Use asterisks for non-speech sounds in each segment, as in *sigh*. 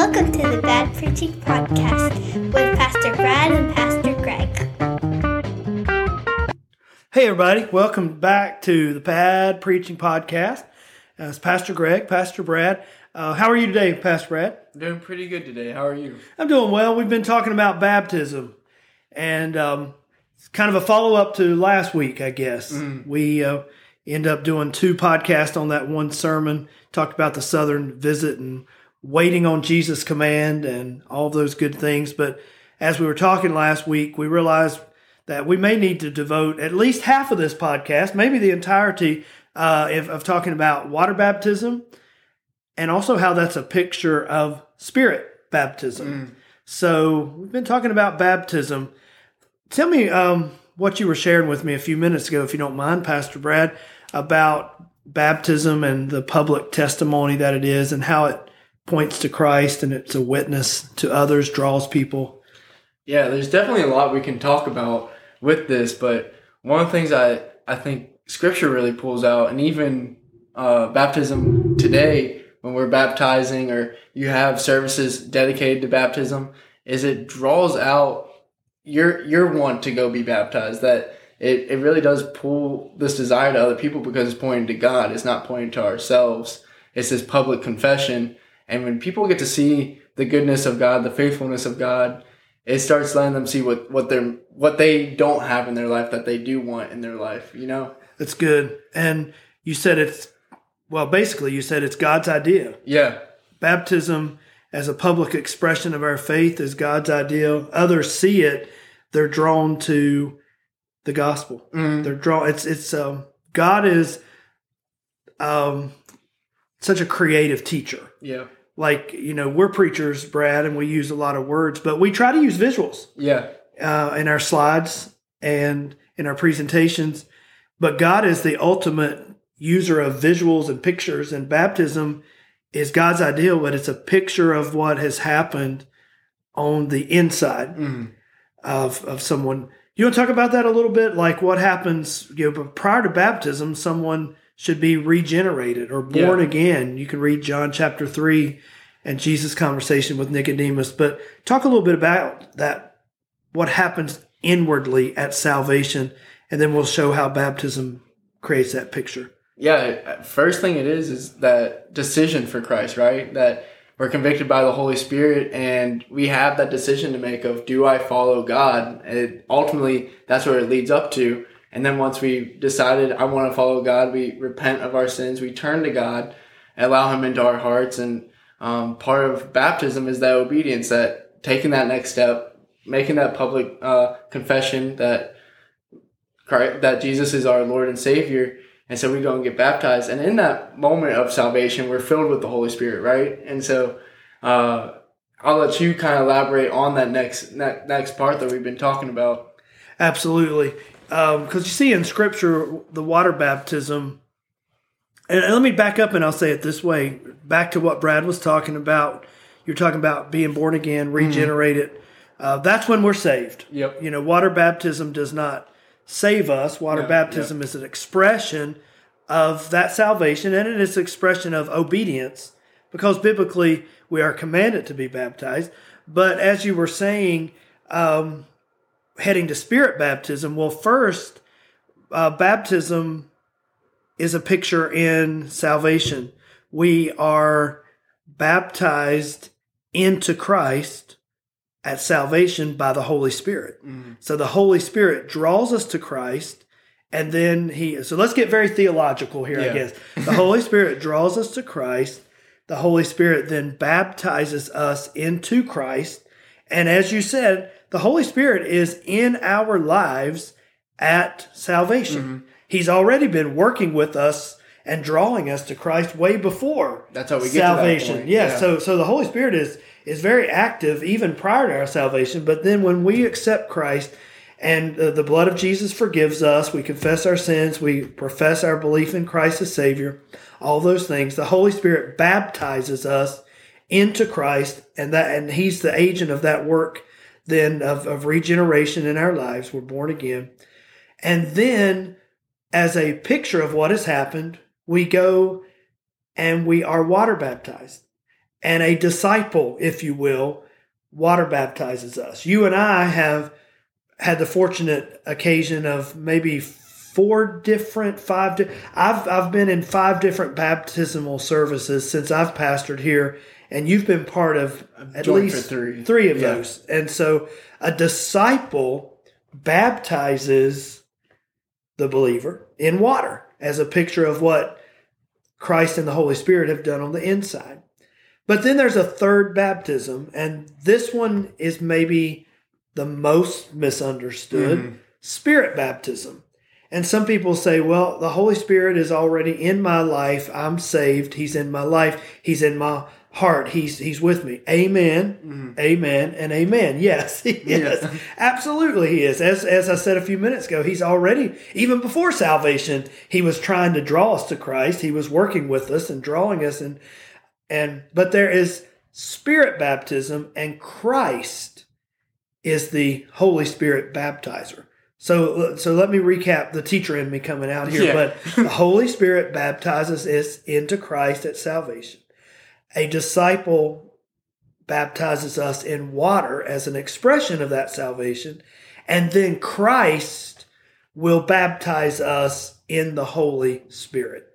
Welcome to the Bad Preaching Podcast with Pastor Brad and Pastor Greg. Hey, everybody. Welcome back to the Bad Preaching Podcast. Uh, it's Pastor Greg, Pastor Brad. Uh, how are you today, Pastor Brad? Doing pretty good today. How are you? I'm doing well. We've been talking about baptism, and um, it's kind of a follow up to last week, I guess. We uh, end up doing two podcasts on that one sermon, talked about the southern visit and waiting on Jesus' command and all those good things. But as we were talking last week, we realized that we may need to devote at least half of this podcast, maybe the entirety, uh, of, of talking about water baptism and also how that's a picture of spirit baptism. So we've been talking about baptism. Tell me um, what you were sharing with me a few minutes ago, if you don't mind, Pastor Brad, about baptism and the public testimony that it is and how it points to Christ and it's a witness to others, draws people. Yeah, there's definitely a lot we can talk about with this, but one of the things I, I think scripture really pulls out, and even uh, baptism today, when we're baptizing or you have services dedicated to baptism, is it draws out your your want to go be baptized. That it, it really does pull this desire to other people because it's pointing to God. It's not pointing to ourselves. It's this public confession. And when people get to see the goodness of God, the faithfulness of God, it starts letting them see what, what they're what they don't have in their life that they do want in their life, you know? That's good. And you said it's, well, basically, you said it's God's idea. Yeah. baptism as a public expression of our faith is God's ideal. Others see it, they're drawn to the gospel. They're drawn. It's it's um, God is um, such a creative teacher. Yeah. Like you know, we're preachers, Brad, and we use a lot of words, but we try to use visuals Yeah. uh, in our slides and in our presentations. But God is the ultimate user of visuals and pictures, and baptism is God's ideal, but it's a picture of what has happened on the inside Mhm. of, of someone. You want to talk about that a little bit? Like what happens, you know, prior to baptism, someone should be regenerated or born Yeah. again. You can read John chapter 3 and Jesus' conversation with Nicodemus. But talk a little bit about that, what happens inwardly at salvation, and then we'll show how baptism creates that picture. Yeah, first thing it is is that decision for Christ, right? That we're convicted by the Holy Spirit and we have that decision to make of do I follow God? And ultimately that's where it leads up to. And then once we decided I want to follow God, we repent of our sins, we turn to God, allow Him into our hearts. And um, part of baptism is that obedience, that taking that next step, making that public uh, confession that Christ, that Jesus is our Lord and Savior. And so we go and get baptized. And in that moment of salvation, we're filled with the Holy Spirit, right? And so uh, I'll let you kind of elaborate on that next that next part that we've been talking about. Absolutely. Because you see in Scripture, the water baptism, and let me back up and I'll say it this way back to what Brad was talking about. You're talking about being born again, regenerated. Uh, that's when we're saved. Yep. You know, water baptism does not save us. Water No, baptism is an expression of that salvation and it is an expression of obedience because biblically we are commanded to be baptized. But as you were saying, um, heading to spirit baptism, well, first, uh, baptism is a picture in salvation. We are baptized into Christ at salvation by the Holy Spirit. So the Holy Spirit draws us to Christ, and then He. So let's get very theological here, I guess. The Holy *laughs* Spirit draws us to Christ. The Holy Spirit then baptizes us into Christ. And as you said, the Holy Spirit is in our lives at salvation. He's already been working with us and drawing us to Christ way before That's how we get salvation. Yeah, Yeah. So so the Holy Spirit is is very active even prior to our salvation. But then when we accept Christ and uh, the blood of Jesus forgives us, we confess our sins, we profess our belief in Christ as Savior, all those things. The Holy Spirit baptizes us into Christ, and that and He's the agent of that work then of, of regeneration in our lives. We're born again. And then as a picture of what has happened, we go and we are water baptized. and a disciple, if you will, water baptizes us. You and I have had the fortunate occasion of maybe four different five di- I've I've been in five different baptismal services since I've pastored here and you've been part of at least three. of Yeah. those. And so a disciple baptizes the believer in water as a picture of what Christ and the Holy Spirit have done on the inside. But then there's a third baptism, and this one is maybe the most misunderstood Mhm. spirit baptism. And some people say, well, the Holy Spirit is already in my life. I'm saved. He's in my life. He's in my heart. He's he's with me. Amen. Mm-hmm. Amen and amen. *laughs* Yes, he is. Yeah. Absolutely he is. As as I said a few minutes ago, he's already even before salvation, he was trying to draw us to Christ. He was working with us and drawing us and and but there is spirit baptism and Christ is the Holy Spirit baptizer. So, so let me recap the teacher in me coming out here. Yeah. But the *laughs* Holy Spirit baptizes us into Christ at salvation. A disciple baptizes us in water as an expression of that salvation. And then Christ will baptize us in the Holy Spirit.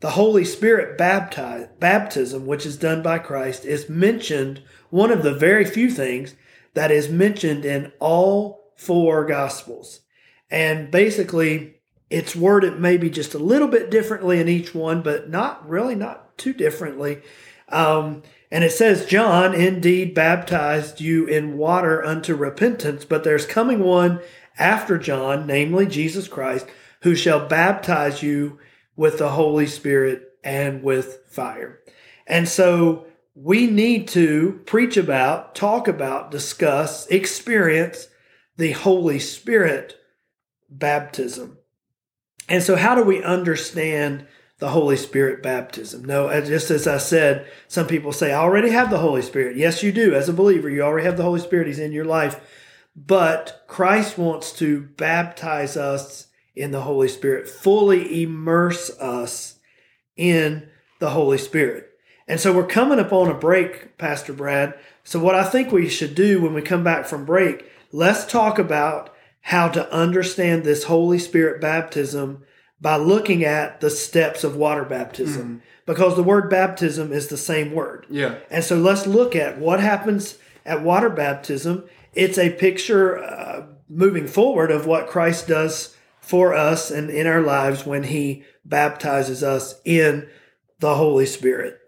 The Holy Spirit baptize, baptism, which is done by Christ, is mentioned, one of the very few things that is mentioned in all four Gospels. And basically, it's worded maybe just a little bit differently in each one, but not really, not too differently. Um, and it says, John indeed baptized you in water unto repentance, but there's coming one after John, namely Jesus Christ, who shall baptize you with the Holy Spirit and with fire. And so we need to preach about, talk about, discuss, experience the Holy Spirit baptism. And so, how do we understand the Holy Spirit baptism? No, just as I said, some people say, I already have the Holy Spirit. Yes, you do. As a believer, you already have the Holy Spirit. He's in your life. But Christ wants to baptize us in the Holy Spirit, fully immerse us in the Holy Spirit. And so we're coming up on a break, Pastor Brad. So, what I think we should do when we come back from break, let's talk about how to understand this Holy Spirit baptism by looking at the steps of water baptism. Because the word baptism is the same word. Yeah. And so let's look at what happens at water baptism. It's a picture uh, moving forward of what Christ does for us and in our lives when he baptizes us in the Holy Spirit.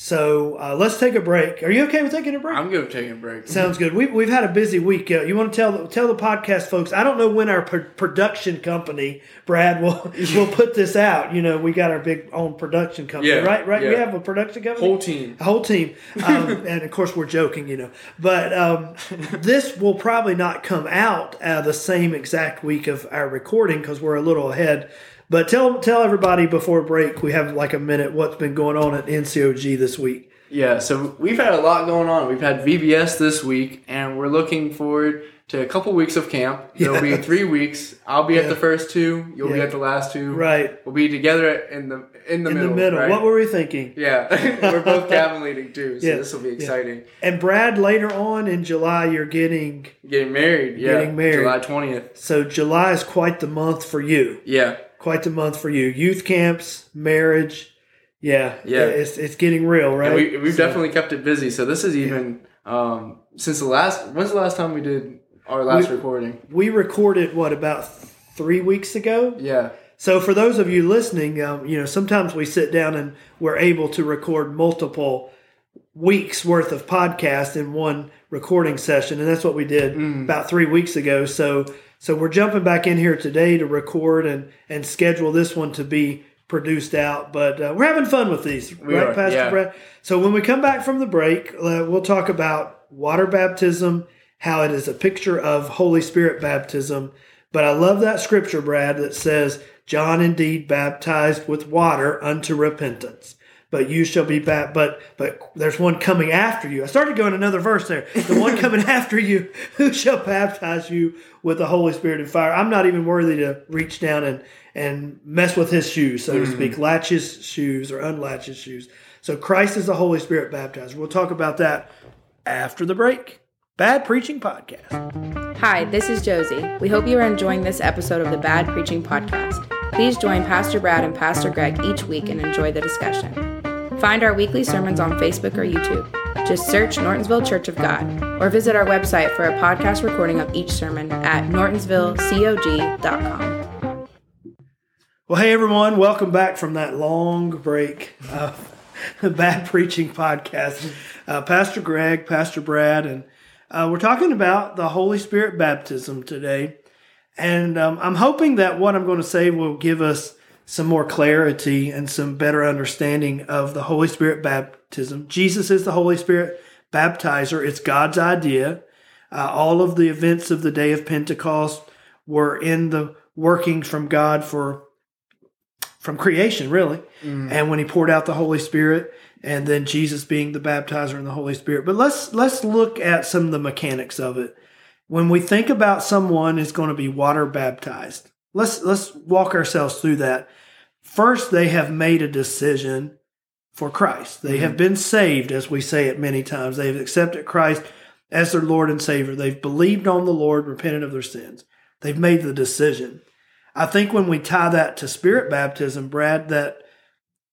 So uh, let's take a break. Are you okay with taking a break? I'm good with taking a break. Sounds good. We, we've had a busy week. Uh, you want to tell tell the podcast folks? I don't know when our pr- production company, Brad, will *laughs* will put this out. You know, we got our big own production company, Yeah, right? Right. We have a production company. Whole team. A whole team. Um, *laughs* and of course, we're joking, you know. But um, this will probably not come out uh, the same exact week of our recording because we're a little ahead. But tell tell everybody before break, we have like a minute, what's been going on at NCOG this week. Yeah, so we've had a lot going on. We've had VBS this week, and we're looking forward to a couple weeks of camp. There'll be three weeks. I'll be at the first two. You'll be at the last two. Right. We'll be together in the in the middle. In middle. the middle. right? What were we thinking? yeah, *laughs* we're both cabin leading too, so Yeah, this will be yeah. exciting. And Brad, later on in July, you're getting Getting married, yeah. Getting married. July twentieth. so July is quite the month for you. Yeah, Quite the month for you. Youth camps, marriage. Yeah, Yeah. It's it's getting real, right? and we we've So- definitely kept it busy. So this is even um, since the last. When's the last time we did our last We- recording? we recorded what about three weeks ago. Yeah, So for those of you listening, um, you know sometimes we sit down and we're able to record multiple weeks worth of podcast in one recording session, and that's what we did Mm. about three weeks ago. So so we're jumping back in here today to record and and schedule this one to be produced out. But uh, we're having fun with these, We right, are, Pastor yeah. Brad? So when we come back from the break, uh, we'll talk about water baptism, how it is a picture of Holy Spirit baptism. But I love that scripture, Brad, that says, John indeed baptized with water unto repentance. But you shall be baptized. But but there's one coming after you. I started going another verse there. The one *laughs* coming after you, who shall baptize you with the Holy Spirit and fire. I'm not even worthy to reach down and and mess with his shoes, so to mm. speak, latch his shoes or unlatch his shoes. So Christ is the Holy Spirit baptizer. We'll talk about that after the break. Bad Preaching Podcast. Hi, this is Josie. We hope you are enjoying this episode of the Bad Preaching Podcast. Please join Pastor Brad and Pastor Greg each week and enjoy the discussion. Find our weekly sermons on Facebook or YouTube. Just search Nortonsville Church of God or visit our website for a podcast recording of each sermon at nortonsvillecog.com. Well, hey everyone, welcome back from that long break of the *laughs* Bad Preaching Podcast. Uh, Pastor Greg, Pastor Brad, and uh, we're talking about the Holy Spirit baptism today. And um, I'm hoping that what I'm going to say will give us some more clarity and some better understanding of the Holy Spirit baptism. Jesus is the Holy Spirit baptizer. It's God's idea. Uh, all of the events of the day of Pentecost were in the working from God for from creation, really. Mm. And when He poured out the Holy Spirit, and then Jesus being the baptizer in the Holy Spirit. But let's let's look at some of the mechanics of it. When we think about someone is going to be water baptized, let's let's walk ourselves through that. First, they have made a decision for Christ. They mm-hmm. have been saved, as we say it many times. They have accepted Christ as their Lord and Savior. They've believed on the Lord, repented of their sins. They've made the decision. I think when we tie that to spirit baptism, Brad, that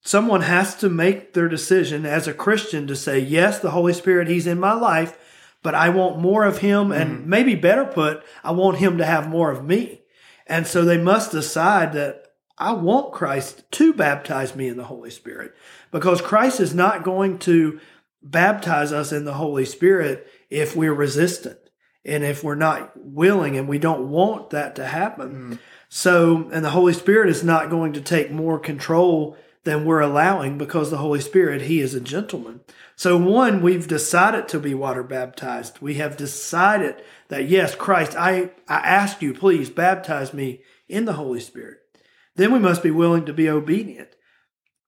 someone has to make their decision as a Christian to say, yes, the Holy Spirit, He's in my life, but I want more of Him. Mm-hmm. And maybe better put, I want Him to have more of me. And so they must decide that I want Christ to baptize me in the Holy Spirit because Christ is not going to baptize us in the Holy Spirit if we're resistant and if we're not willing and we don't want that to happen. Mm. So, and the Holy Spirit is not going to take more control than we're allowing because the Holy Spirit, He is a gentleman. So, one, we've decided to be water baptized. We have decided that, yes, Christ, I, I ask you, please baptize me in the Holy Spirit then we must be willing to be obedient.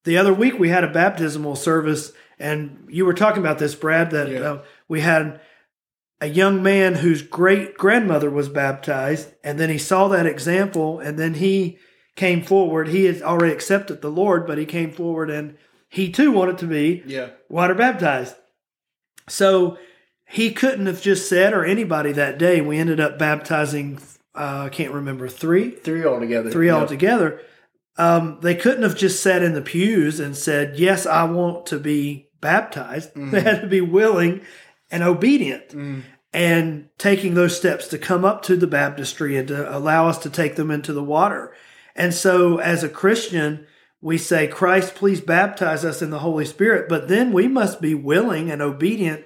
The other week we had a baptismal service, and you were talking about this, Brad, that yeah. uh, we had a young man whose great grandmother was baptized, and then he saw that example, and then he came forward. He had already accepted the Lord, but he came forward and he too wanted to be yeah. water baptized. So he couldn't have just said, or anybody that day, we ended up baptizing uh, I can't remember three, three altogether, three yep. altogether. Um, they couldn't have just sat in the pews and said, "Yes, I want to be baptized." *laughs* Mm. They had to be willing and obedient, mm. and taking those steps to come up to the baptistry and to allow us to take them into the water. And so, as a Christian, we say, "Christ, please baptize us in the Holy Spirit," but then we must be willing and obedient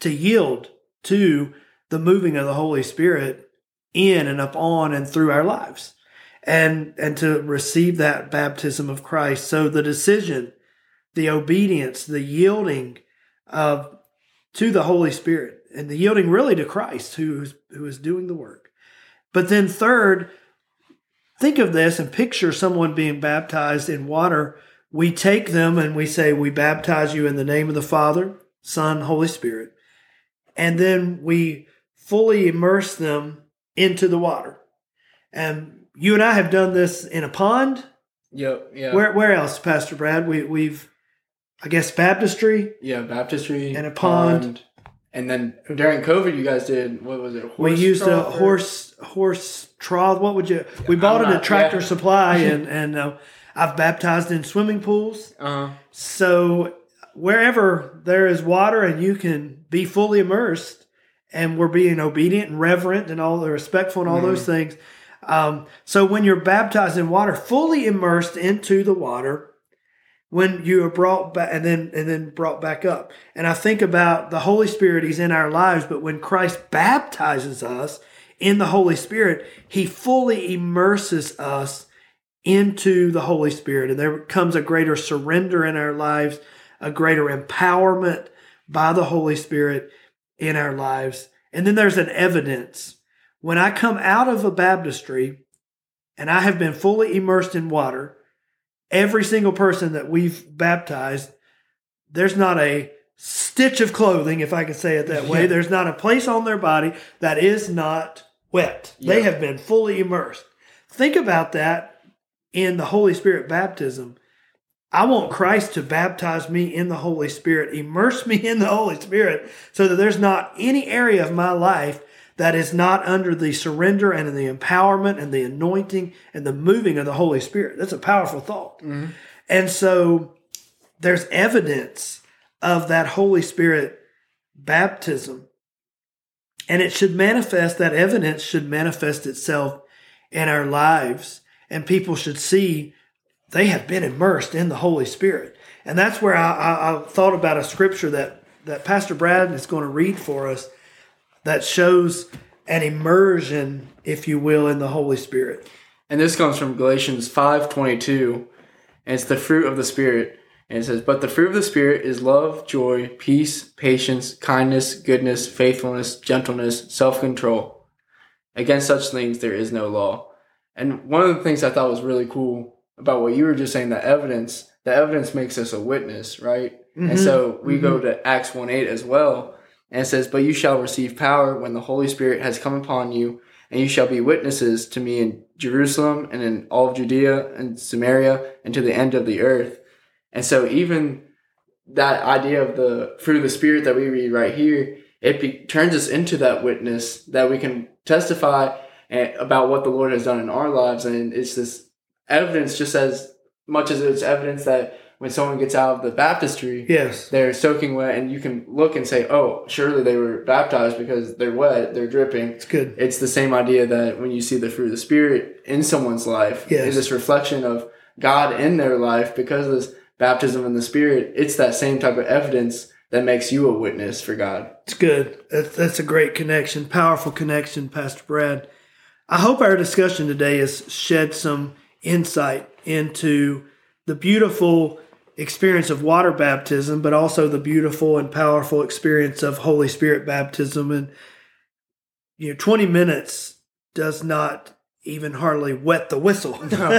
to yield to the moving of the Holy Spirit in and upon and through our lives and and to receive that baptism of Christ. So the decision the obedience the yielding of to the Holy Spirit and the yielding really to Christ who who is doing the work. But then third think of this and picture someone being baptized in water we take them and we say we baptize you in the name of the Father Son Holy Spirit and then we fully immerse them into the water. And you and I have done this in a pond. Yep. Yeah. Where where else, Pastor Brad? We we've I guess baptistry. Yeah, baptistry and a pond. pond. And then during COVID, you guys did what was it? we used a horse horse trough. What would you? We bought I'm it at Tractor yeah. Supply, *laughs* and and uh, I've baptized in swimming pools. Uh-huh. So wherever there is water and you can be fully immersed, and we're being obedient and reverent and all the respectful and all mm. those things. Um, so when you're baptized in water, fully immersed into the water, when you are brought back and then and then brought back up. And I think about the Holy Spirit, He's in our lives, but when Christ baptizes us in the Holy Spirit, He fully immerses us into the Holy Spirit. And there comes a greater surrender in our lives, a greater empowerment by the Holy Spirit in our lives. And then there's an evidence. When I come out of a baptistry and I have been fully immersed in water, every single person that we've baptized, there's not a stitch of clothing, if I can say it that way. There's not a place on their body that is not wet. Yeah. They have been fully immersed. Think about that in the Holy Spirit baptism. I want Christ to baptize me in the Holy Spirit, immerse me in the Holy Spirit, so that there's not any area of my life that is not under the surrender and the empowerment and the anointing and the moving of the Holy Spirit. That's a powerful thought. Mm-hmm. And so there's evidence of that Holy Spirit baptism. And it should manifest, that evidence should manifest itself in our lives. And people should see they have been immersed in the Holy Spirit. And that's where I, I, I thought about a scripture that, that Pastor Brad is going to read for us that shows an immersion, if you will, in the Holy Spirit. And this comes from Galatians 5:22, and it's the fruit of the Spirit. And it says, But the fruit of the Spirit is love, joy, peace, patience, kindness, goodness, faithfulness, gentleness, self control. Against such things there is no law. And one of the things I thought was really cool about what you were just saying, the evidence, the evidence makes us a witness, right? Mm-hmm. And so we mm-hmm. go to Acts 1 8 as well. And it says, But you shall receive power when the Holy Spirit has come upon you, and you shall be witnesses to me in Jerusalem and in all of Judea and Samaria and to the end of the earth. And so even that idea of the fruit of the Spirit that we read right here, it be, turns us into that witness that we can testify about what the Lord has done in our lives. And it's this evidence just as much as it's evidence that when someone gets out of the baptistry, yes, they're soaking wet, and you can look and say, "Oh, surely they were baptized because they're wet, they're dripping." It's good. It's the same idea that when you see the fruit of the spirit in someone's life, yes. this reflection of God in their life because of this baptism in the spirit, it's that same type of evidence that makes you a witness for God. It's good. That's, that's a great connection, powerful connection, Pastor Brad. I hope our discussion today has shed some insight into the beautiful experience of water baptism, but also the beautiful and powerful experience of Holy Spirit baptism. And, you know, 20 minutes does not even hardly wet the whistle. No. *laughs*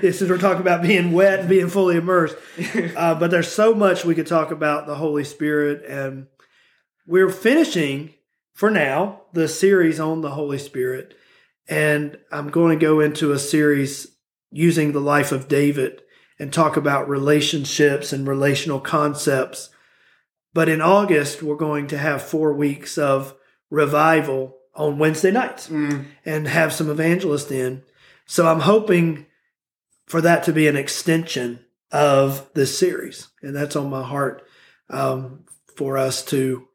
this is we're talking about being wet and being fully immersed. *laughs* Uh, but there's so much we could talk about the Holy Spirit. And we're finishing, for now, the series on the Holy Spirit. And I'm going to go into a series using the life of David and talk about relationships and relational concepts. But in August, we're going to have four weeks of revival on Wednesday nights mm. and have some evangelists in. So I'm hoping for that to be an extension of this series. And that's on my heart um, for us to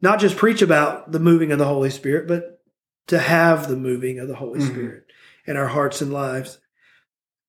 not just preach about the moving of the Holy Spirit, but to have the moving of the Holy mm-hmm. Spirit in our hearts and lives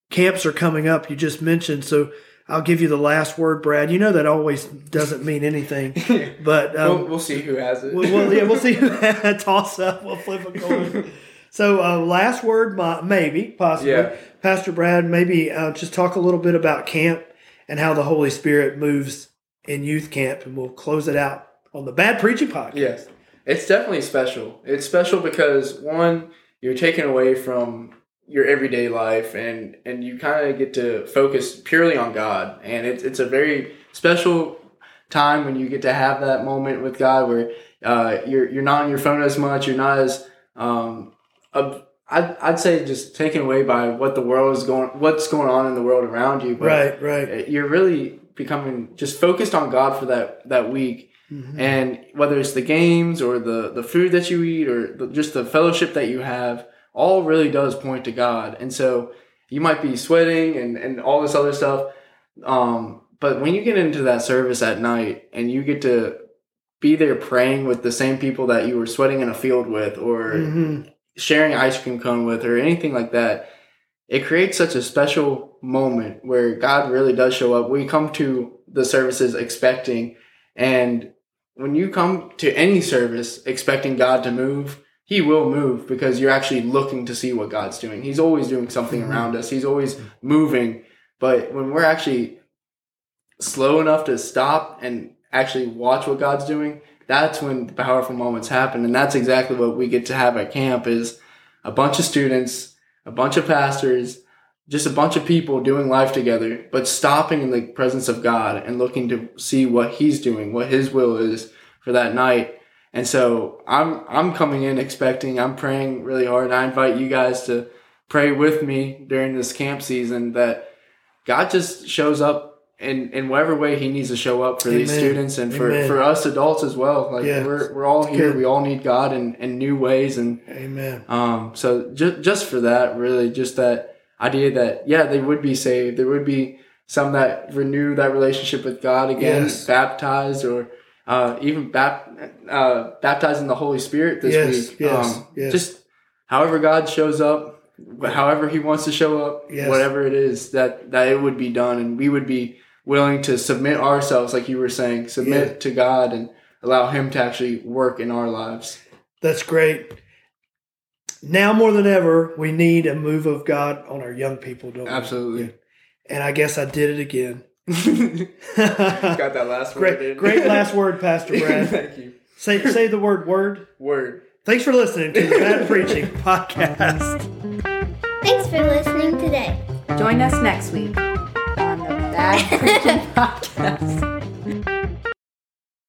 camps are coming up. You just mentioned, so I'll give you the last word, Brad. You know that always doesn't mean anything, *laughs* but um, we'll, we'll, see who has it. we'll, yeah, we'll see who *laughs* has toss up. We'll flip a coin. so, uh, last word, maybe, possibly, yeah. Pastor Brad. Maybe uh, just talk a little bit about camp and how the Holy Spirit moves in youth camp, and we'll close it out on the Bad Preaching Podcast. Yes, it's definitely special. It's special because one, you're taken away from your everyday life and and you kind of get to focus purely on God. And it's it's a very special time when you get to have that moment with God where uh, you're you're not on your phone as much you're not as um, I'd, I'd say just taken away by what the world is going what's going on in the world around you but right right. you're really becoming just focused on God for that that week. Mm-hmm. and whether it's the games or the the food that you eat or the, just the fellowship that you have all really does point to God. And so you might be sweating and, and all this other stuff. Um, but when you get into that service at night and you get to be there praying with the same people that you were sweating in a field with or mm-hmm. sharing ice cream cone with or anything like that, it creates such a special moment where God really does show up. We come to the services expecting, and when you come to any service expecting God to move, he will move because you're actually looking to see what God's doing. He's always doing something mm-hmm. around us. He's always moving. But when we're actually slow enough to stop and actually watch what God's doing, that's when the powerful moments happen. And that's exactly what we get to have at camp is a bunch of students, a bunch of pastors, just a bunch of people doing life together, but stopping in the presence of God and looking to see what he's doing, what his will is for that night and so I'm I'm coming in expecting, I'm praying really hard. And I invite you guys to pray with me during this camp season that God just shows up in in whatever way he needs to show up for these students and for Amen. for us adults as well. Like Yes. we're we're all here. good. We all need God in in new ways and Amen. um, so just just for that, really, just that idea that yeah, they would be saved. There would be some that renew that relationship with God again, Yes. baptized or uh, even bap- uh, baptized in the Holy Spirit this Yes, week. yes, um, yes. Just however God shows up, however He wants to show up, Yes. whatever it is that that it would be done, and we would be willing to submit ourselves, like you were saying, submit Yeah. to God and allow Him to actually work in our lives. That's great. Now more than ever, we need a move of God on our young people, don't we? Absolutely. And I guess I did it again. *laughs* Got that last word. great, in. great *laughs* last word, Pastor Brad. Thank you. say say the word word. Word. Thanks for listening to the Bad Preaching *laughs* Podcast. Thanks for listening today. Join us next week on the Bad Preaching Podcast.